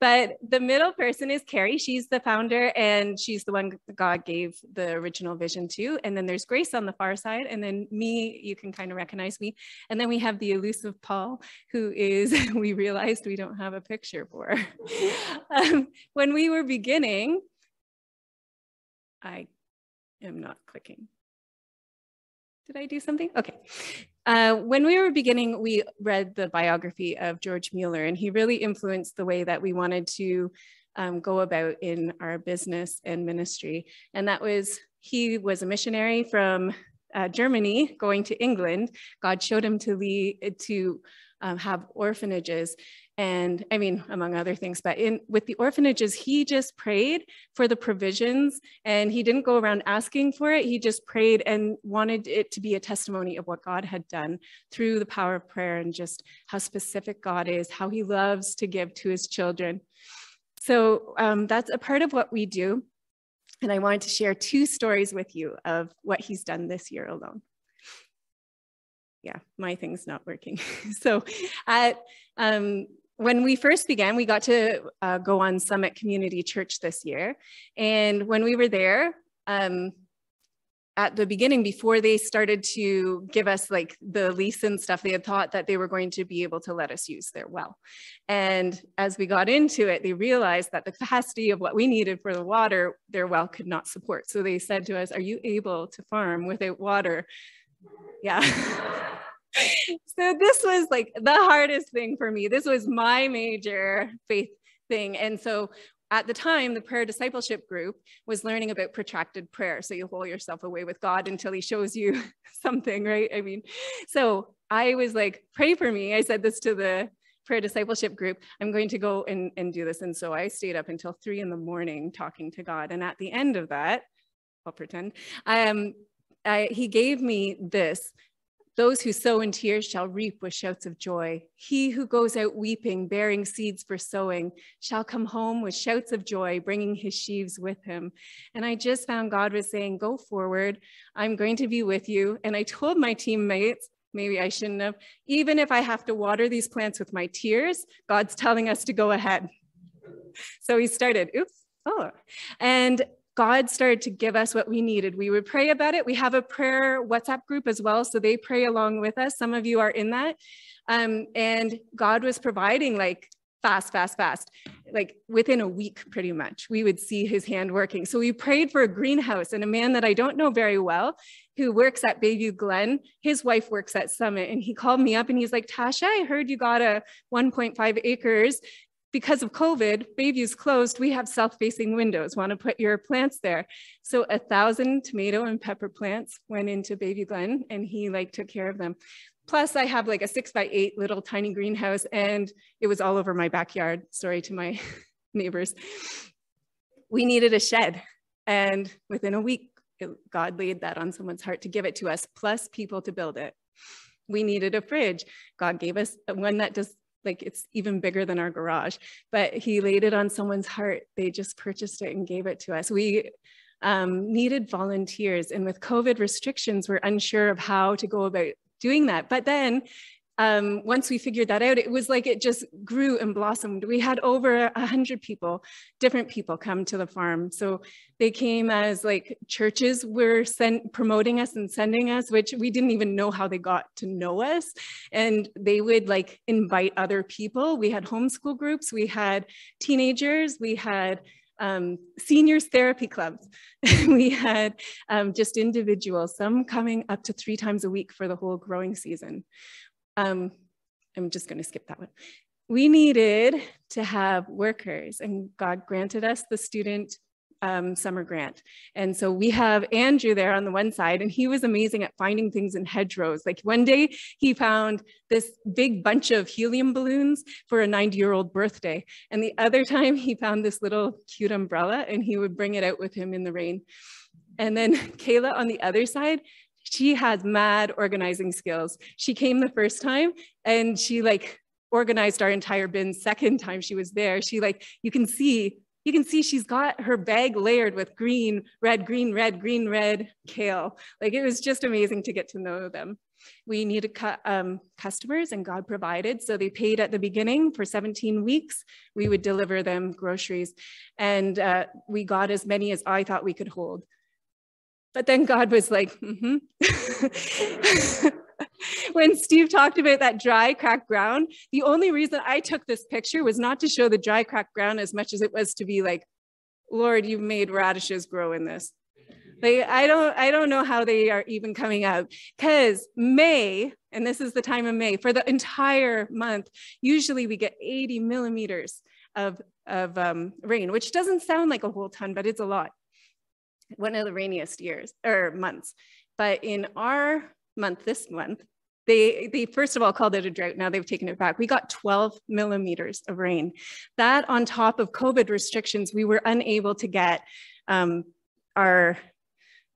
but the middle person is Carrie. She's the founder and she's the one God gave the original vision to. And then there's Grace on the far side. And then me, you can kind of recognize me. And then we have the elusive Paul, who is, we realized we don't have a picture for. um, when we were beginning, I am not clicking. Did I do something? Okay. Uh, when we were beginning, we read the biography of George Mueller, and he really influenced the way that we wanted to um, go about in our business and ministry. And that was, he was a missionary from uh, Germany going to England. God showed him to lead, to um, have orphanages and I mean, among other things, but in with the orphanages, he just prayed for the provisions and he didn't go around asking for it. He just prayed and wanted it to be a testimony of what God had done through the power of prayer and just how specific God is, how he loves to give to his children. So um, that's a part of what we do. And I wanted to share two stories with you of what he's done this year alone yeah, my thing's not working. so at um, when we first began, we got to uh, go on Summit Community Church this year. And when we were there, um, at the beginning, before they started to give us like the lease and stuff, they had thought that they were going to be able to let us use their well. And as we got into it, they realized that the capacity of what we needed for the water, their well could not support. So they said to us, are you able to farm without water? Yeah. so this was like the hardest thing for me. This was my major faith thing. And so at the time, the prayer discipleship group was learning about protracted prayer. So you hold yourself away with God until he shows you something, right? I mean, so I was like, pray for me. I said this to the prayer discipleship group. I'm going to go and, and do this. And so I stayed up until three in the morning talking to God. And at the end of that, I'll pretend, um, I, he gave me this those who sow in tears shall reap with shouts of joy. He who goes out weeping, bearing seeds for sowing, shall come home with shouts of joy, bringing his sheaves with him. And I just found God was saying, Go forward. I'm going to be with you. And I told my teammates, maybe I shouldn't have, even if I have to water these plants with my tears, God's telling us to go ahead. So he started, oops, oh. And God started to give us what we needed. We would pray about it. We have a prayer WhatsApp group as well, so they pray along with us. Some of you are in that. Um, and God was providing like fast, fast, fast, like within a week, pretty much. We would see his hand working. So we prayed for a greenhouse and a man that I don't know very well who works at Bayview Glen. His wife works at Summit. And he called me up and he's like, Tasha, I heard you got a 1.5 acres because of COVID, Bayview's closed, we have south-facing windows. Want to put your plants there. So a thousand tomato and pepper plants went into Bayview Glen and he like took care of them. Plus I have like a six by eight little tiny greenhouse and it was all over my backyard. Sorry to my neighbors. We needed a shed and within a week, God laid that on someone's heart to give it to us, plus people to build it. We needed a fridge. God gave us one that does like it's even bigger than our garage, but he laid it on someone's heart. They just purchased it and gave it to us. We um, needed volunteers and with COVID restrictions, we're unsure of how to go about doing that. But then um, once we figured that out, it was like it just grew and blossomed. We had over a hundred people, different people come to the farm. So they came as like churches were sent, promoting us and sending us, which we didn't even know how they got to know us. And they would like invite other people. We had homeschool groups, we had teenagers, we had um, seniors therapy clubs. we had um, just individuals, some coming up to three times a week for the whole growing season. Um, I'm just going to skip that one. We needed to have workers, and God granted us the student um, summer grant. And so we have Andrew there on the one side, and he was amazing at finding things in hedgerows. Like one day he found this big bunch of helium balloons for a 90 year old birthday. And the other time he found this little cute umbrella and he would bring it out with him in the rain. And then Kayla on the other side, she has mad organizing skills. She came the first time and she like organized our entire bin second time she was there. She like, you can see, you can see she's got her bag layered with green, red, green, red, green, red kale. Like it was just amazing to get to know them. We needed cu um, customers and God provided. So they paid at the beginning for 17 weeks. We would deliver them groceries and uh, we got as many as I thought we could hold. But then God was like, mm-hmm. when Steve talked about that dry, cracked ground, the only reason I took this picture was not to show the dry, cracked ground as much as it was to be like, Lord, you've made radishes grow in this. Like, I don't, I don't know how they are even coming out because May, and this is the time of May, for the entire month, usually we get 80 millimeters of, of um, rain, which doesn't sound like a whole ton, but it's a lot. One of the rainiest years or months. But in our month, this month, they, they first of all called it a drought. Now they've taken it back. We got 12 millimeters of rain. That on top of COVID restrictions, we were unable to get um, our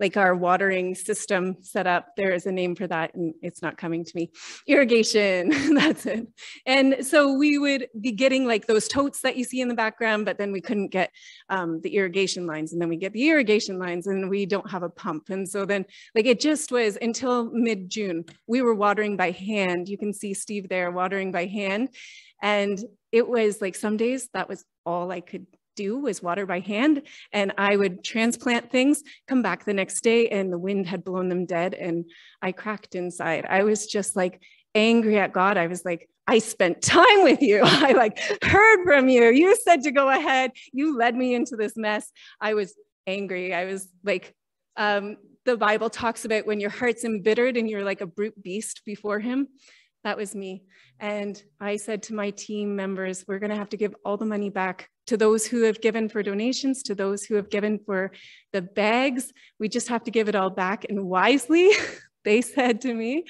like our watering system set up. There is a name for that and it's not coming to me. Irrigation, that's it. And so we would be getting like those totes that you see in the background, but then we couldn't get um, the irrigation lines and then we get the irrigation lines and we don't have a pump. And so then like it just was until mid-June, we were watering by hand. You can see Steve there watering by hand. And it was like some days that was all I could do was water by hand and I would transplant things, come back the next day and the wind had blown them dead and I cracked inside. I was just like angry at God. I was like, I spent time with you. I like heard from you. You said to go ahead. You led me into this mess. I was angry. I was like, um, the Bible talks about when your heart's embittered and you're like a brute beast before him. That was me. And I said to my team members, we're going to have to give all the money back to those who have given for donations, to those who have given for the bags. We just have to give it all back. And wisely, they said to me,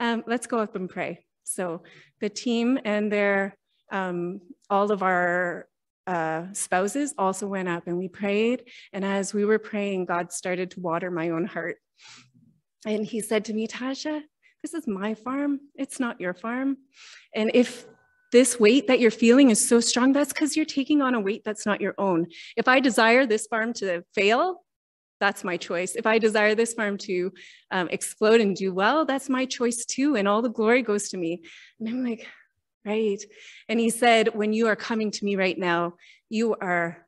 um, let's go up and pray. So the team and their, um, all of our uh, spouses also went up and we prayed. And as we were praying, God started to water my own heart. And he said to me, Tasha, this is my farm. It's not your farm. And if this weight that you're feeling is so strong, that's because you're taking on a weight that's not your own. If I desire this farm to fail, that's my choice. If I desire this farm to um, explode and do well, that's my choice too. And all the glory goes to me. And I'm like, right. And he said, when you are coming to me right now, you are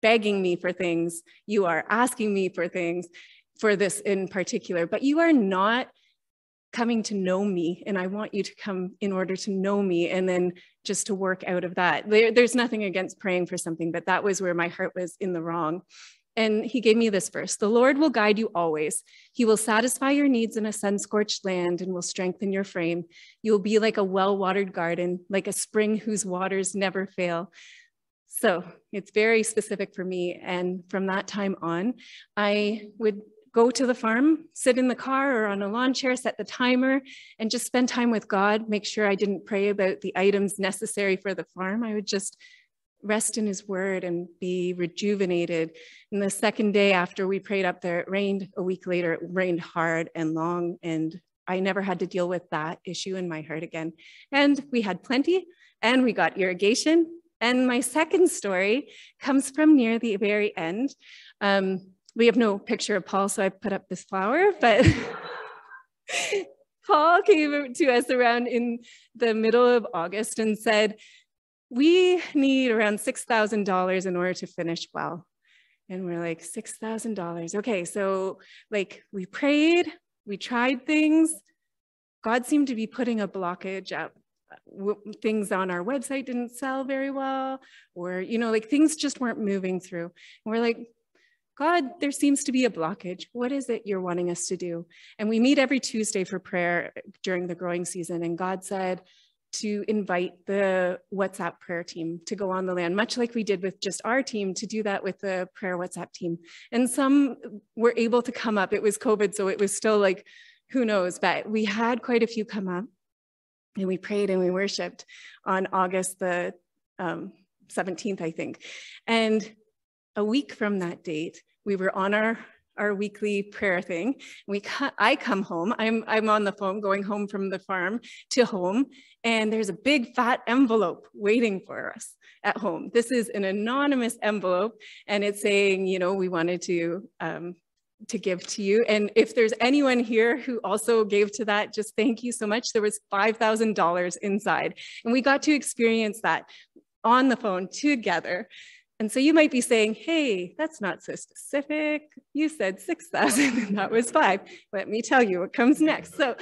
begging me for things, you are asking me for things for this in particular, but you are not coming to know me and I want you to come in order to know me and then just to work out of that. There, there's nothing against praying for something, but that was where my heart was in the wrong. And he gave me this verse The Lord will guide you always. He will satisfy your needs in a sun scorched land and will strengthen your frame. You will be like a well watered garden, like a spring whose waters never fail. So it's very specific for me. And from that time on, I would go to the farm, sit in the car or on a lawn chair, set the timer, and just spend time with God. Make sure I didn't pray about the items necessary for the farm. I would just rest in his word and be rejuvenated. And the second day after we prayed up there, it rained. A week later, it rained hard and long. And I never had to deal with that issue in my heart again. And we had plenty and we got irrigation. And my second story comes from near the very end. Um, we have no picture of Paul, so I put up this flower, but Paul came to us around in the middle of August and said, we need around $6,000 in order to finish well. And we're like, $6,000. Okay, so like we prayed, we tried things. God seemed to be putting a blockage up. Things on our website didn't sell very well, or, you know, like things just weren't moving through. And we're like, God, there seems to be a blockage. What is it you're wanting us to do? And we meet every Tuesday for prayer during the growing season. And God said to invite the WhatsApp prayer team to go on the land, much like we did with just our team, to do that with the prayer WhatsApp team. And some were able to come up. It was COVID, so it was still like, who knows? But we had quite a few come up. And we prayed and we worshiped on August the um, 17th, I think. And a week from that date, we were on our our weekly prayer thing. We I come home. I'm I'm on the phone going home from the farm to home, and there's a big fat envelope waiting for us at home. This is an anonymous envelope, and it's saying, you know, we wanted to um, to give to you. And if there's anyone here who also gave to that, just thank you so much. There was $5,000 inside, and we got to experience that on the phone together. And so you might be saying, hey, that's not so specific. You said 6,000 and that was five. Let me tell you what comes next. So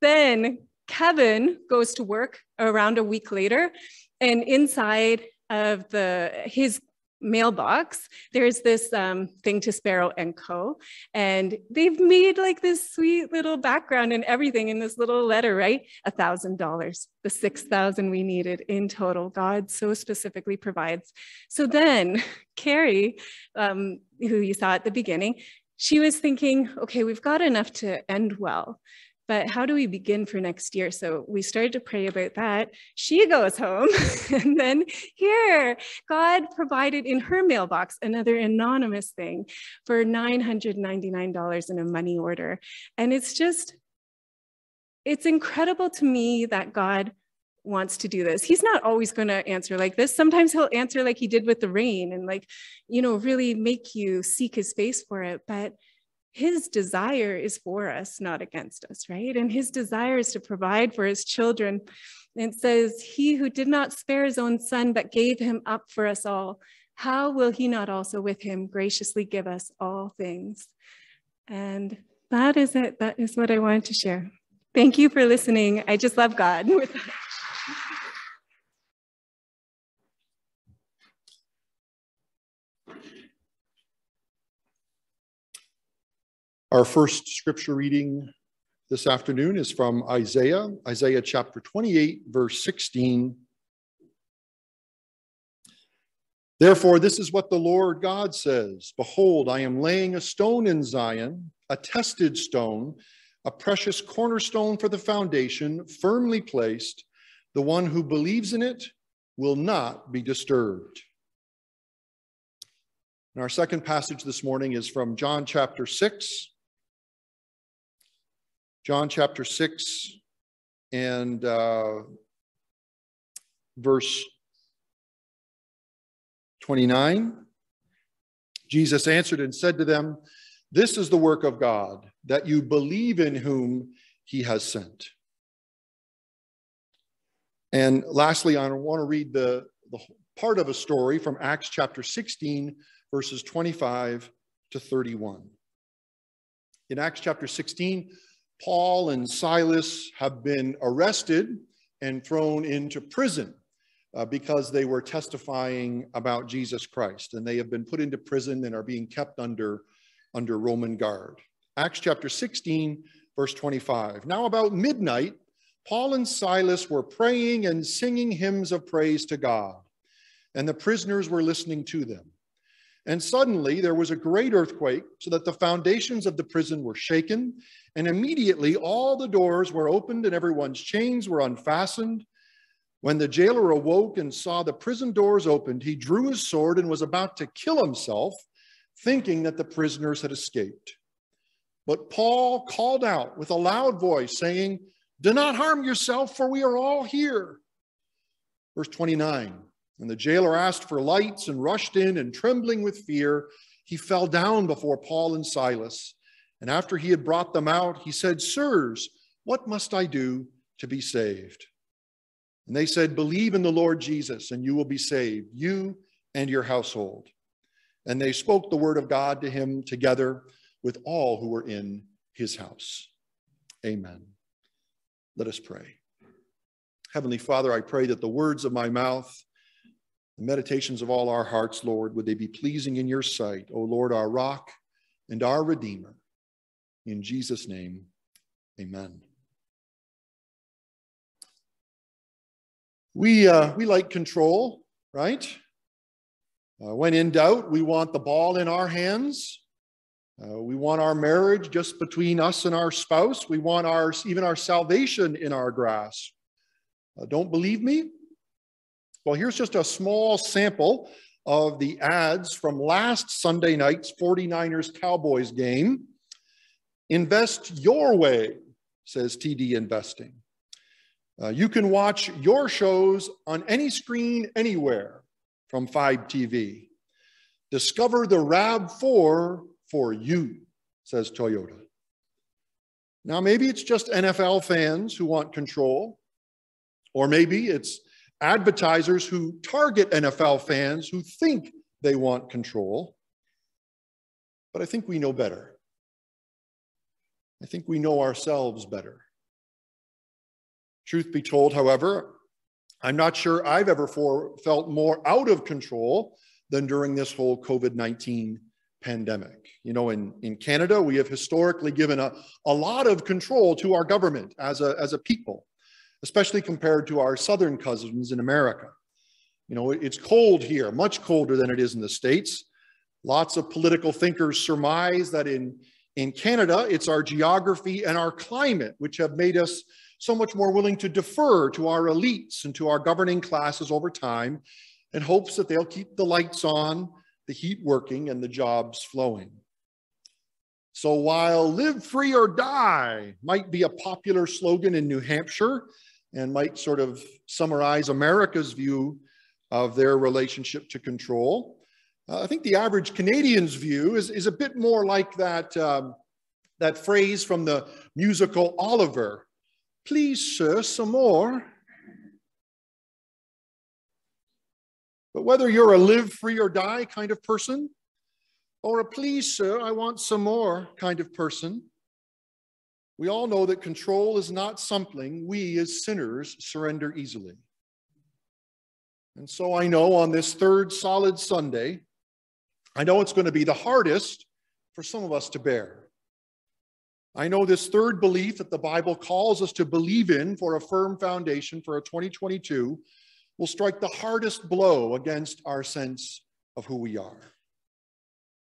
then Kevin goes to work around a week later and inside of the his mailbox, there's this um, thing to Sparrow and Co. And they've made like this sweet little background and everything in this little letter, right? A thousand dollars, the six thousand we needed in total. God so specifically provides. So then Carrie, um, who you saw at the beginning, she was thinking, okay, we've got enough to end well but how do we begin for next year? So we started to pray about that. She goes home, and then here, God provided in her mailbox another anonymous thing for $999 in a money order. And it's just, it's incredible to me that God wants to do this. He's not always going to answer like this. Sometimes he'll answer like he did with the rain and like, you know, really make you seek his face for it. But his desire is for us, not against us, right? And his desire is to provide for his children. And it says, He who did not spare his own son, but gave him up for us all, how will he not also with him graciously give us all things? And that is it. That is what I wanted to share. Thank you for listening. I just love God. Our first scripture reading this afternoon is from Isaiah, Isaiah chapter 28, verse 16. Therefore, this is what the Lord God says Behold, I am laying a stone in Zion, a tested stone, a precious cornerstone for the foundation, firmly placed. The one who believes in it will not be disturbed. And our second passage this morning is from John chapter 6, John chapter 6 and uh, verse 29. Jesus answered and said to them, This is the work of God, that you believe in whom he has sent. And lastly, I want to read the, the part of a story from Acts chapter 16, verses 25 to 31. In Acts chapter 16, Paul and Silas have been arrested and thrown into prison uh, because they were testifying about Jesus Christ. And they have been put into prison and are being kept under, under Roman guard. Acts chapter 16, verse 25. Now, about midnight, Paul and Silas were praying and singing hymns of praise to God, and the prisoners were listening to them. And suddenly there was a great earthquake, so that the foundations of the prison were shaken, and immediately all the doors were opened and everyone's chains were unfastened. When the jailer awoke and saw the prison doors opened, he drew his sword and was about to kill himself, thinking that the prisoners had escaped. But Paul called out with a loud voice, saying, Do not harm yourself, for we are all here. Verse 29 And the jailer asked for lights and rushed in, and trembling with fear, he fell down before Paul and Silas. And after he had brought them out, he said, Sirs, what must I do to be saved? And they said, Believe in the Lord Jesus, and you will be saved, you and your household. And they spoke the word of God to him together with all who were in his house. Amen. Let us pray. Heavenly Father, I pray that the words of my mouth, the meditations of all our hearts, Lord, would they be pleasing in your sight, O Lord, our rock and our redeemer. In Jesus' name, amen. We, uh, we like control, right? Uh, when in doubt, we want the ball in our hands. Uh, we want our marriage just between us and our spouse. We want our, even our salvation in our grasp. Uh, don't believe me? Well, here's just a small sample of the ads from last Sunday night's 49ers Cowboys game. Invest your way, says TD Investing. Uh, you can watch your shows on any screen anywhere from Fibe TV. Discover the RAV4 for you. says Toyota. Now, maybe it's just NFL fans who want control, or maybe it's advertisers who target NFL fans who think they want control. But I think we know better. I think we know ourselves better. Truth be told, however, I'm not sure I've ever for, felt more out of control than during this whole COVID 19 pandemic. You know, in, in Canada, we have historically given a, a lot of control to our government as a, as a people, especially compared to our southern cousins in America. You know, it's cold here, much colder than it is in the States. Lots of political thinkers surmise that in, in Canada, it's our geography and our climate which have made us so much more willing to defer to our elites and to our governing classes over time in hopes that they'll keep the lights on, the heat working, and the jobs flowing. So while live free or die might be a popular slogan in New Hampshire and might sort of summarize America's view of their relationship to control, uh, I think the average Canadian's view is, is a bit more like that, um, that phrase from the musical Oliver Please, sir, some more. But whether you're a live free or die kind of person, or a please, sir, I want some more kind of person, we all know that control is not something we as sinners surrender easily. And so I know on this third solid Sunday, I know it's going to be the hardest for some of us to bear. I know this third belief that the Bible calls us to believe in for a firm foundation for a 2022 will strike the hardest blow against our sense of who we are.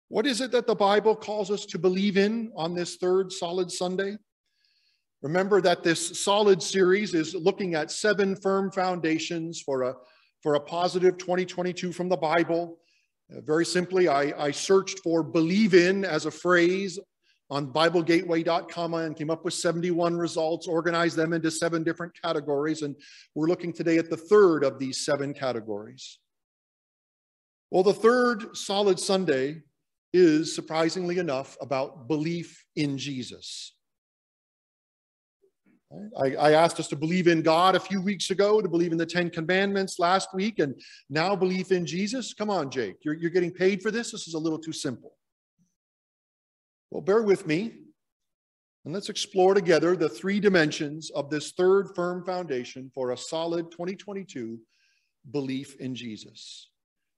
What is it that the Bible calls us to believe in on this third solid Sunday? Remember that this solid series is looking at seven firm foundations for a, for a positive 2022 from the Bible. Uh, very simply, I, I searched for believe in as a phrase on BibleGateway.com and came up with 71 results, organized them into seven different categories. And we're looking today at the third of these seven categories. Well, the third solid Sunday is, surprisingly enough, about belief in Jesus. I, I, asked us to believe in God a few weeks ago, to believe in the Ten Commandments last week, and now belief in Jesus. Come on, Jake, you're, you're getting paid for this? This is a little too simple. Well, bear with me and let's explore together the three dimensions of this third firm foundation for a solid 2022 belief in Jesus.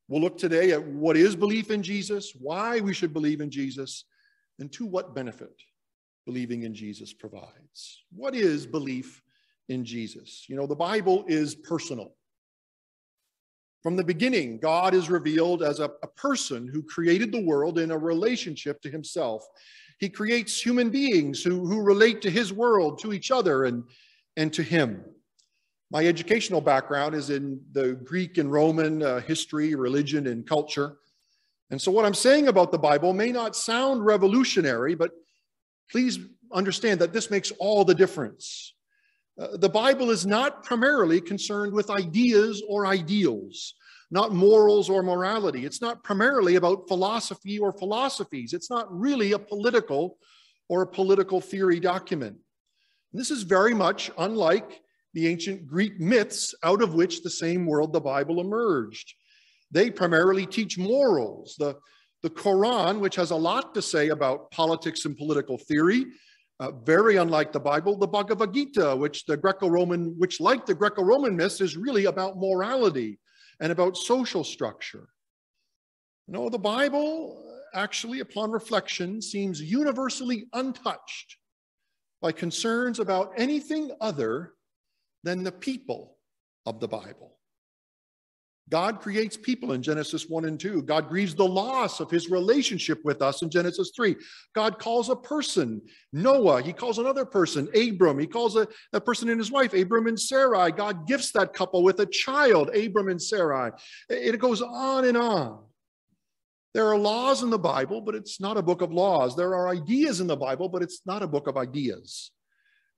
We'll look today at what is belief in Jesus, why we should believe in Jesus, and to what benefit believing in Jesus provides. What is belief in Jesus? You know, the Bible is personal. From the beginning, God is revealed as a, a, person who created the world in a relationship to himself. He creates human beings who, who relate to his world, to each other, and, and to him. My educational background is in the Greek and Roman uh, history, religion, and culture. And so, what I'm saying about the Bible may not sound revolutionary, but please understand that this makes all the difference. Uh, the Bible is not primarily concerned with ideas or ideals, not morals or morality. It's not primarily about philosophy or philosophies. It's not really a political or a political theory document. This is very much unlike the ancient Greek myths out of which the same world, the Bible, emerged. They primarily teach morals. The, the Quran, which has a lot to say about politics and political theory, uh, very unlike the Bible, the Bhagavad Gita, which the Greco-Roman, which like the Greco-Roman myths, is really about morality and about social structure. No, the Bible actually, upon reflection, seems universally untouched by concerns about anything other than the people of the Bible. God creates people in Genesis 1 and 2. God grieves the loss of his relationship with us in Genesis 3. God calls a person, Noah. He calls another person, Abram. He calls a, a person and his wife, Abram and Sarai. God gifts that couple with a child, Abram and Sarai. It goes on and on. There are laws in the Bible, but it's not a book of laws. There are ideas in the Bible, but it's not a book of ideas.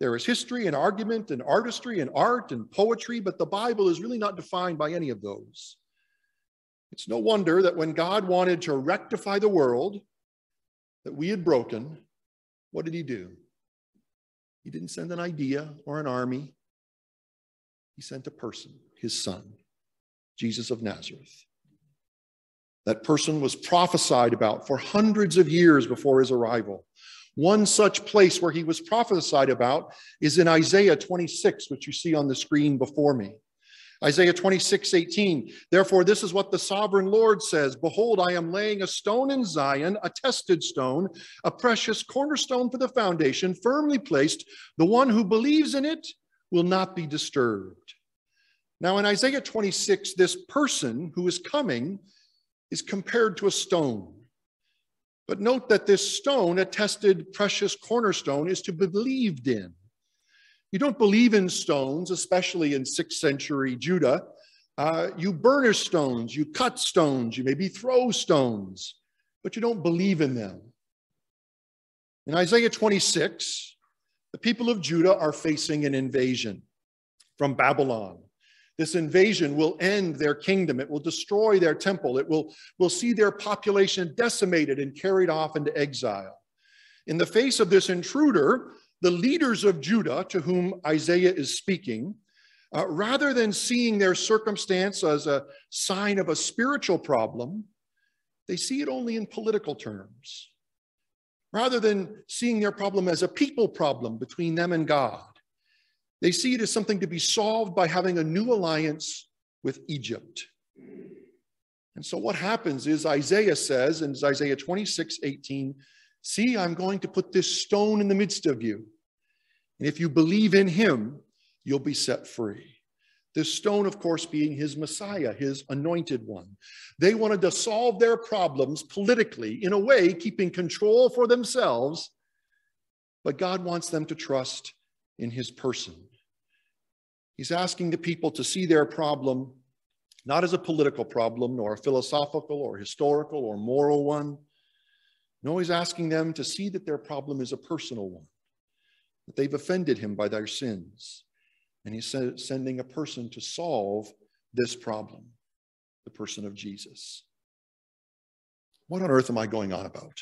There is history and argument and artistry and art and poetry, but the Bible is really not defined by any of those. It's no wonder that when God wanted to rectify the world that we had broken, what did he do? He didn't send an idea or an army. He sent a person, his son, Jesus of Nazareth. That person was prophesied about for hundreds of years before his arrival. One such place where he was prophesied about is in Isaiah 26, which you see on the screen before me. Isaiah 26, 18. Therefore, this is what the sovereign Lord says Behold, I am laying a stone in Zion, a tested stone, a precious cornerstone for the foundation, firmly placed. The one who believes in it will not be disturbed. Now, in Isaiah 26, this person who is coming is compared to a stone. But note that this stone, a tested precious cornerstone, is to be believed in. You don't believe in stones, especially in sixth century Judah. Uh, you burnish stones, you cut stones, you maybe throw stones, but you don't believe in them. In Isaiah 26, the people of Judah are facing an invasion from Babylon. This invasion will end their kingdom. It will destroy their temple. It will, will see their population decimated and carried off into exile. In the face of this intruder, the leaders of Judah, to whom Isaiah is speaking, uh, rather than seeing their circumstance as a sign of a spiritual problem, they see it only in political terms. Rather than seeing their problem as a people problem between them and God, they see it as something to be solved by having a new alliance with Egypt. And so what happens is Isaiah says in Isaiah 26, 18, See, I'm going to put this stone in the midst of you. And if you believe in him, you'll be set free. This stone, of course, being his Messiah, his anointed one. They wanted to solve their problems politically, in a way, keeping control for themselves. But God wants them to trust in his person. He's asking the people to see their problem not as a political problem, nor a philosophical or historical or moral one. No, he's asking them to see that their problem is a personal one that they've offended him by their sins. And he's sending a person to solve this problem, the person of Jesus. What on earth am I going on about?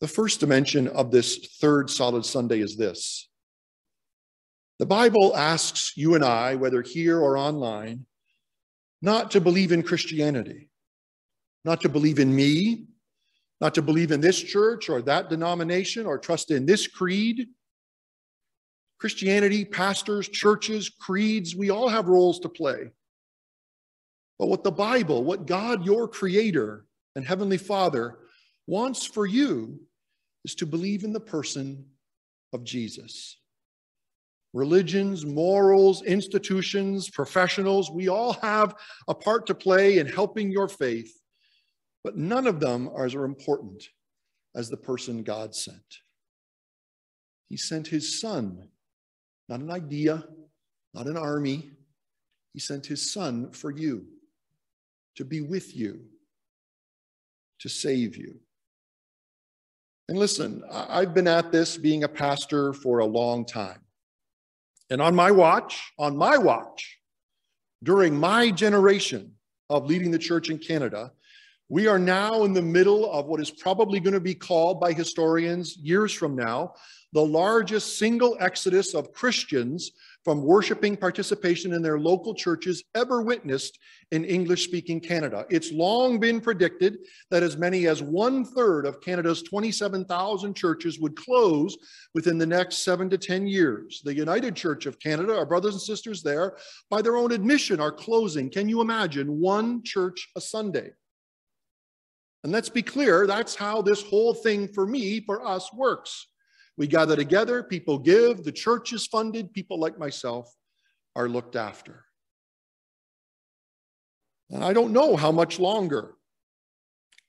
The first dimension of this third solid Sunday is this. The Bible asks you and I, whether here or online, not to believe in Christianity, not to believe in me, not to believe in this church or that denomination or trust in this creed. Christianity, pastors, churches, creeds, we all have roles to play. But what the Bible, what God, your creator and heavenly Father, wants for you is to believe in the person of Jesus. Religions, morals, institutions, professionals, we all have a part to play in helping your faith but none of them are as important as the person God sent. He sent his son, not an idea, not an army. He sent his son for you, to be with you, to save you. And listen, I've been at this being a pastor for a long time. And on my watch, on my watch, during my generation of leading the church in Canada, we are now in the middle of what is probably going to be called by historians years from now the largest single exodus of Christians from worshiping participation in their local churches ever witnessed in English speaking Canada. It's long been predicted that as many as one third of Canada's 27,000 churches would close within the next seven to 10 years. The United Church of Canada, our brothers and sisters there, by their own admission, are closing. Can you imagine one church a Sunday? And let's be clear, that's how this whole thing for me, for us, works. We gather together, people give, the church is funded, people like myself are looked after. And I don't know how much longer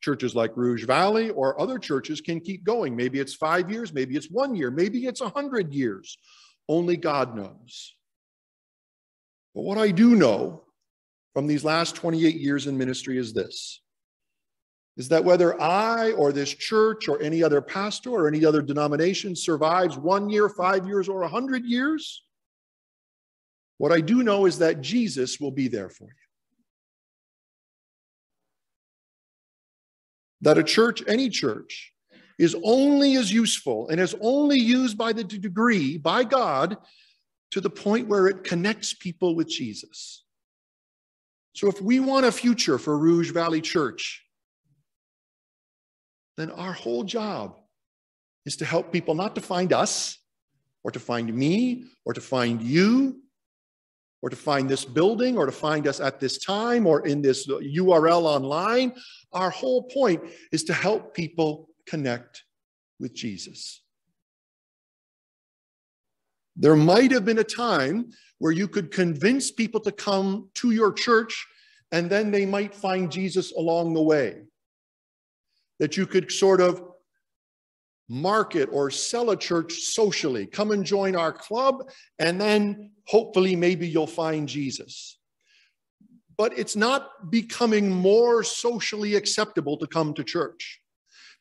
churches like Rouge Valley or other churches can keep going. Maybe it's five years, maybe it's one year, maybe it's a hundred years. Only God knows. But what I do know from these last 28 years in ministry is this is that whether I or this church or any other pastor or any other denomination survives one year, five years, or a hundred years, what I do know is that Jesus will be there for you. That a church, any church, is only as useful and is only used by the degree, by God, to the point where it connects people with Jesus. So if we want a future for Rouge Valley Church, then our whole job is to help people not to find us or to find me or to find you or to find this building or to find us at this time or in this URL online. Our whole point is to help people connect with Jesus. There might have been a time where you could convince people to come to your church and then they might find Jesus along the way. That you could sort of market or sell a church socially. Come and join our club, and then hopefully maybe you'll find Jesus. But it's not becoming more socially acceptable to come to church.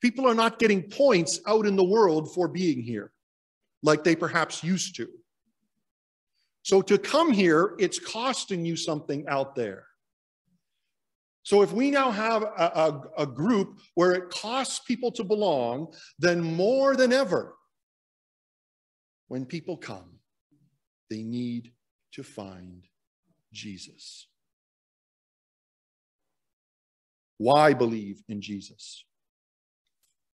People are not getting points out in the world for being here like they perhaps used to. So to come here, it's costing you something out there. So if we now have a, a, a, group where it costs people to belong, then more than ever, when people come, they need to find Jesus. Why believe in Jesus?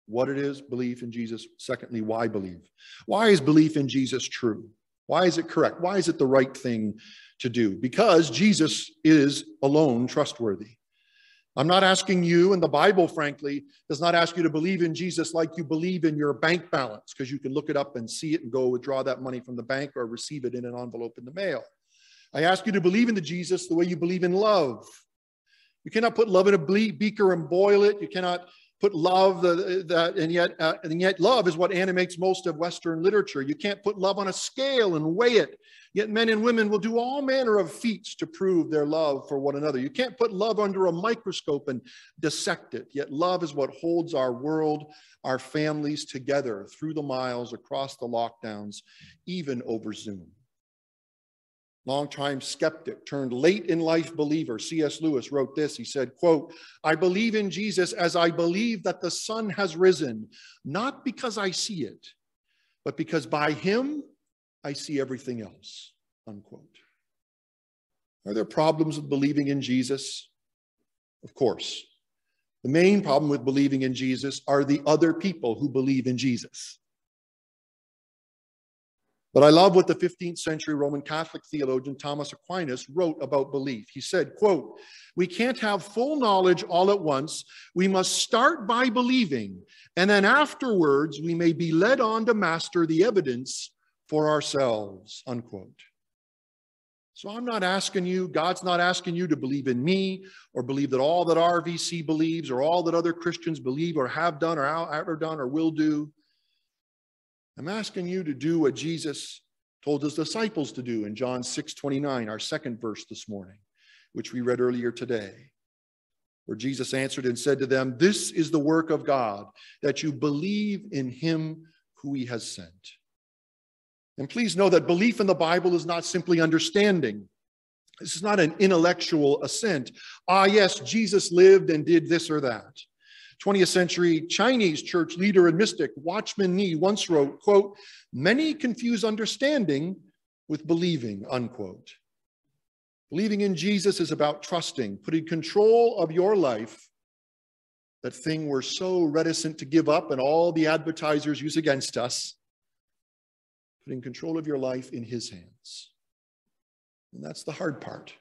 What it is, belief in Jesus. Secondly, why believe? Why is belief in Jesus true? Why is it correct? Why is it the right thing to do? Because Jesus is alone trustworthy. I'm not asking you, and the Bible, frankly, does not ask you to believe in Jesus like you believe in your bank balance, because you can look it up and see it and go withdraw that money from the bank or receive it in an envelope in the mail. I ask you to believe in the Jesus the way you believe in love. You cannot put love in a beaker and boil it. You cannot put love that and yet uh, and yet love is what animates most of western literature. You can't put love on a scale and weigh it. Yet men and women will do all manner of feats to prove their love for one another. You can't put love under a microscope and dissect it. Yet love is what holds our world our families together through the miles across the lockdowns even over zoom longtime skeptic turned late in life believer cs lewis wrote this. He said quote i believe in jesus as i believe that the sun has risen not because i see it but because by him i see everything else unquote. Are there problems with believing in jesus? Of course. The main problem with believing in jesus are the other people who believe in jesus but I love what the 15th century Roman Catholic theologian Thomas Aquinas wrote about belief. He said, quote, we can't have full knowledge all at once. We must start by believing, and then afterwards we may be led on to master the evidence for ourselves, unquote. So I'm not asking you, God's not asking you to believe in me or believe that all that RVC believes or all that other Christians believe or have done or ever done or will do. I'm asking you to do what Jesus told his disciples to do in John 6 29, our second verse this morning, which we read earlier today, where Jesus answered and said to them, This is the work of God, that you believe in him who he has sent. And please know that belief in the Bible is not simply understanding. This is not an intellectual assent. Ah, yes, Jesus lived and did this or that. 20th century Chinese church leader and mystic Watchman Nee once wrote, quote, many confuse understanding with believing, unquote. Believing in Jesus is about trusting, putting control of your life, that thing we're so reticent to give up and all the advertisers use against us, putting control of your life in his hands. And that's the hard part.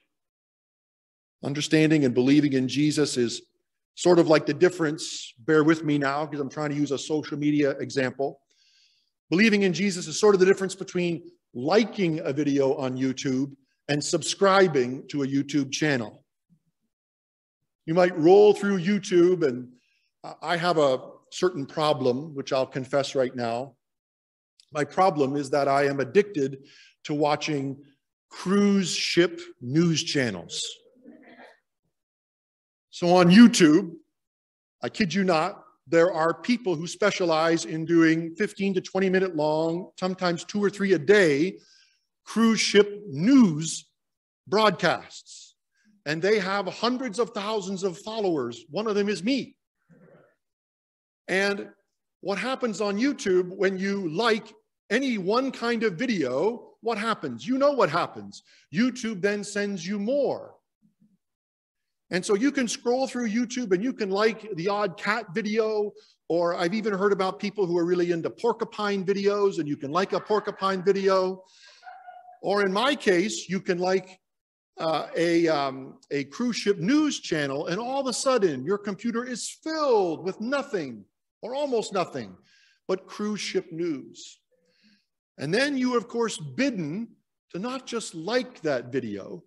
Understanding and believing in Jesus is Sort of like the difference, bear with me now because I'm trying to use a social media example. Believing in Jesus is sort of the difference between liking a video on YouTube and subscribing to a YouTube channel. You might roll through YouTube, and I have a certain problem, which I'll confess right now. My problem is that I am addicted to watching cruise ship news channels. So on YouTube, I kid you not, there are people who specialize in doing 15 to 20 minute long, sometimes two or three a day, cruise ship news broadcasts. And they have hundreds of thousands of followers. One of them is me. And what happens on YouTube when you like any one kind of video, what happens? You know what happens. YouTube then sends you more. And so you can scroll through YouTube and you can like the odd cat video, or I've even heard about people who are really into porcupine videos and you can like a porcupine video. Or in my case, you can like uh, a, um, a cruise ship news channel and all of a sudden your computer is filled with nothing or almost nothing but cruise ship news. And then you are, of course, bidden to not just like that video,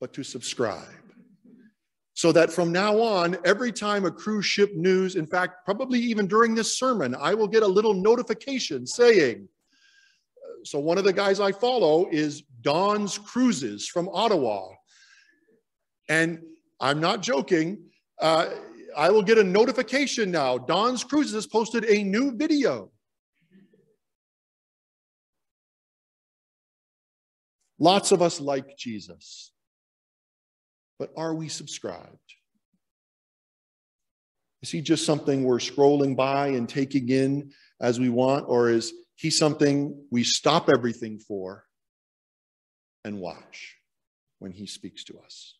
but to subscribe. So that from now on, every time a cruise ship news, in fact, probably even during this sermon, I will get a little notification saying, so one of the guys I follow is Don's Cruises from Ottawa. And I'm not joking. Uh, I will get a notification now. Don's Cruises has posted a new video. Lots of us like Jesus, but are we subscribed? Is he just something we're scrolling by and taking in as we want, or is he something we stop everything for and watch when he speaks to us?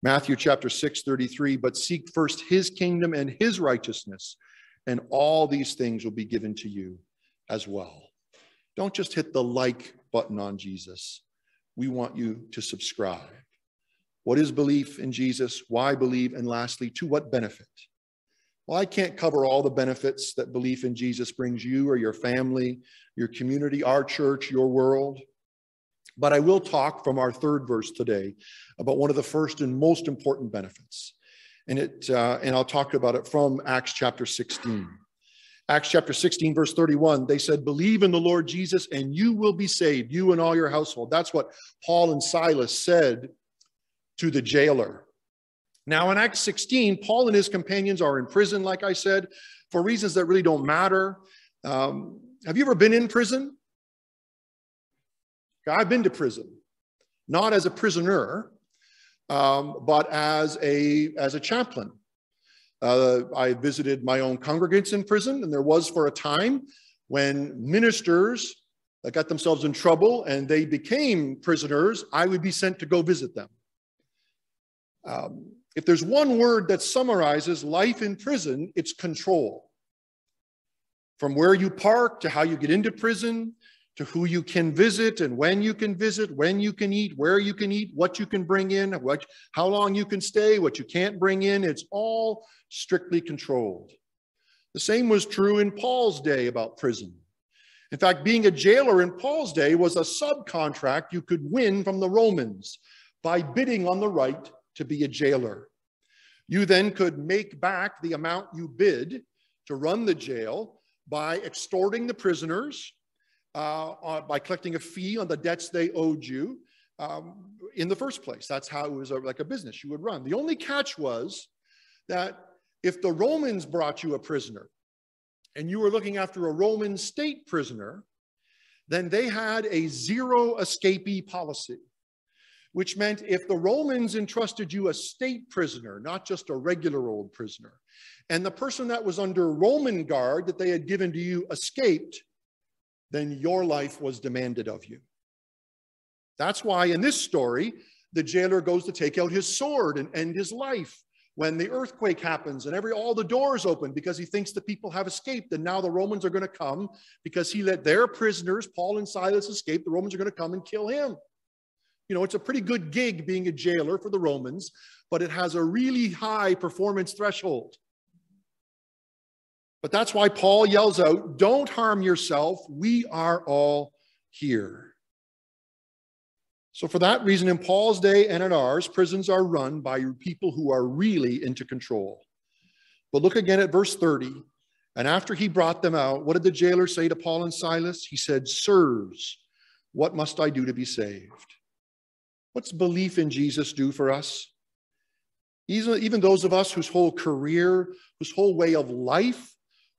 Matthew chapter 6, 33, but seek first his kingdom and his righteousness, and all these things will be given to you as well. Don't just hit the like button on Jesus. We want you to subscribe. What is belief in Jesus? Why believe? And lastly, to what benefit? Well, I can't cover all the benefits that belief in Jesus brings you or your family, your community, our church, your world. But I will talk from our third verse today about one of the first and most important benefits. And, it, uh, and I'll talk about it from Acts chapter 16. Acts chapter 16, verse 31, they said, Believe in the Lord Jesus and you will be saved, you and all your household. That's what Paul and Silas said to the jailer. Now, in Acts 16, Paul and his companions are in prison, like I said, for reasons that really don't matter. Um, have you ever been in prison? I've been to prison, not as a prisoner, um, but as a, as a chaplain. Uh, I visited my own congregants in prison, and there was for a time when ministers that got themselves in trouble and they became prisoners, I would be sent to go visit them. Um, if there's one word that summarizes life in prison, it's control. From where you park to how you get into prison, to who you can visit and when you can visit, when you can eat, where you can eat, what you can bring in, what, how long you can stay, what you can't bring in. It's all strictly controlled. The same was true in Paul's day about prison. In fact, being a jailer in Paul's day was a subcontract you could win from the Romans by bidding on the right to be a jailer. You then could make back the amount you bid to run the jail by extorting the prisoners uh, uh, by collecting a fee on the debts they owed you um, in the first place. That's how it was a, like a business you would run. The only catch was that if the Romans brought you a prisoner and you were looking after a Roman state prisoner, then they had a zero escapee policy, which meant if the Romans entrusted you a state prisoner, not just a regular old prisoner, and the person that was under Roman guard that they had given to you escaped, then your life was demanded of you. That's why in this story, the jailer goes to take out his sword and end his life when the earthquake happens and every all the doors open because he thinks the people have escaped and now the Romans are going to come because he let their prisoners, Paul and Silas, escape. The Romans are going to come and kill him. You know, it's a pretty good gig being a jailer for the Romans, but it has a really high performance threshold. But that's why Paul yells out, Don't harm yourself. We are all here. So, for that reason, in Paul's day and in ours, prisons are run by people who are really into control. But look again at verse 30. And after he brought them out, what did the jailer say to Paul and Silas? He said, Sirs, what must I do to be saved? What's belief in Jesus do for us? Even, those of us whose whole career, whose whole way of life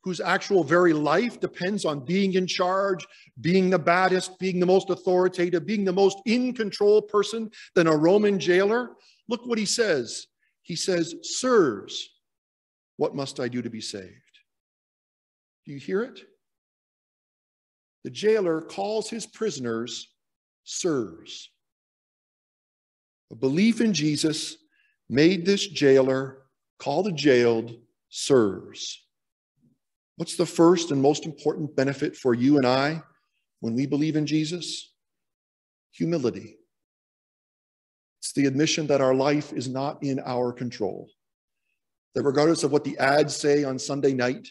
whose actual very life depends on being in charge, being the baddest, being the most authoritative, being the most in control person than a Roman jailer. Look what he says. He says, Sirs, what must I do to be saved? Do you hear it? The jailer calls his prisoners sirs. A belief in Jesus made this jailer call the jailed sirs. What's the first and most important benefit for you and I when we believe in Jesus? Humility. It's the admission that our life is not in our control. That regardless of what the ads say on Sunday night,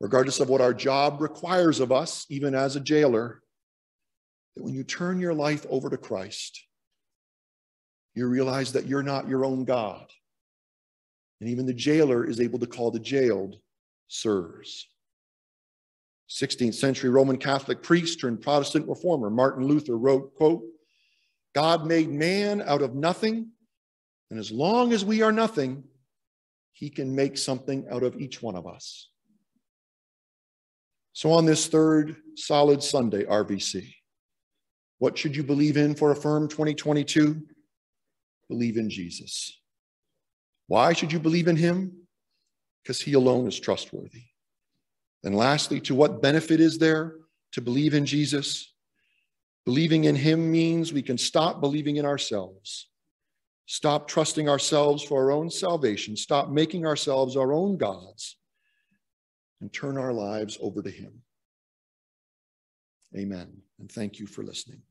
regardless of what our job requires of us, even as a jailer, that when you turn your life over to Christ, you realize that you're not your own God. And even the jailer is able to call the jailed sirs. 16th century Roman Catholic priest turned Protestant reformer Martin Luther wrote, quote, God made man out of nothing, and as long as we are nothing, he can make something out of each one of us. So on this third solid Sunday, RVC, what should you believe in for Affirm 2022? Believe in Jesus. Why should you believe in him? Because he alone is trustworthy. And lastly, to what benefit is there to believe in Jesus? Believing in him means we can stop believing in ourselves, stop trusting ourselves for our own salvation, stop making ourselves our own gods, and turn our lives over to him. Amen. And thank you for listening.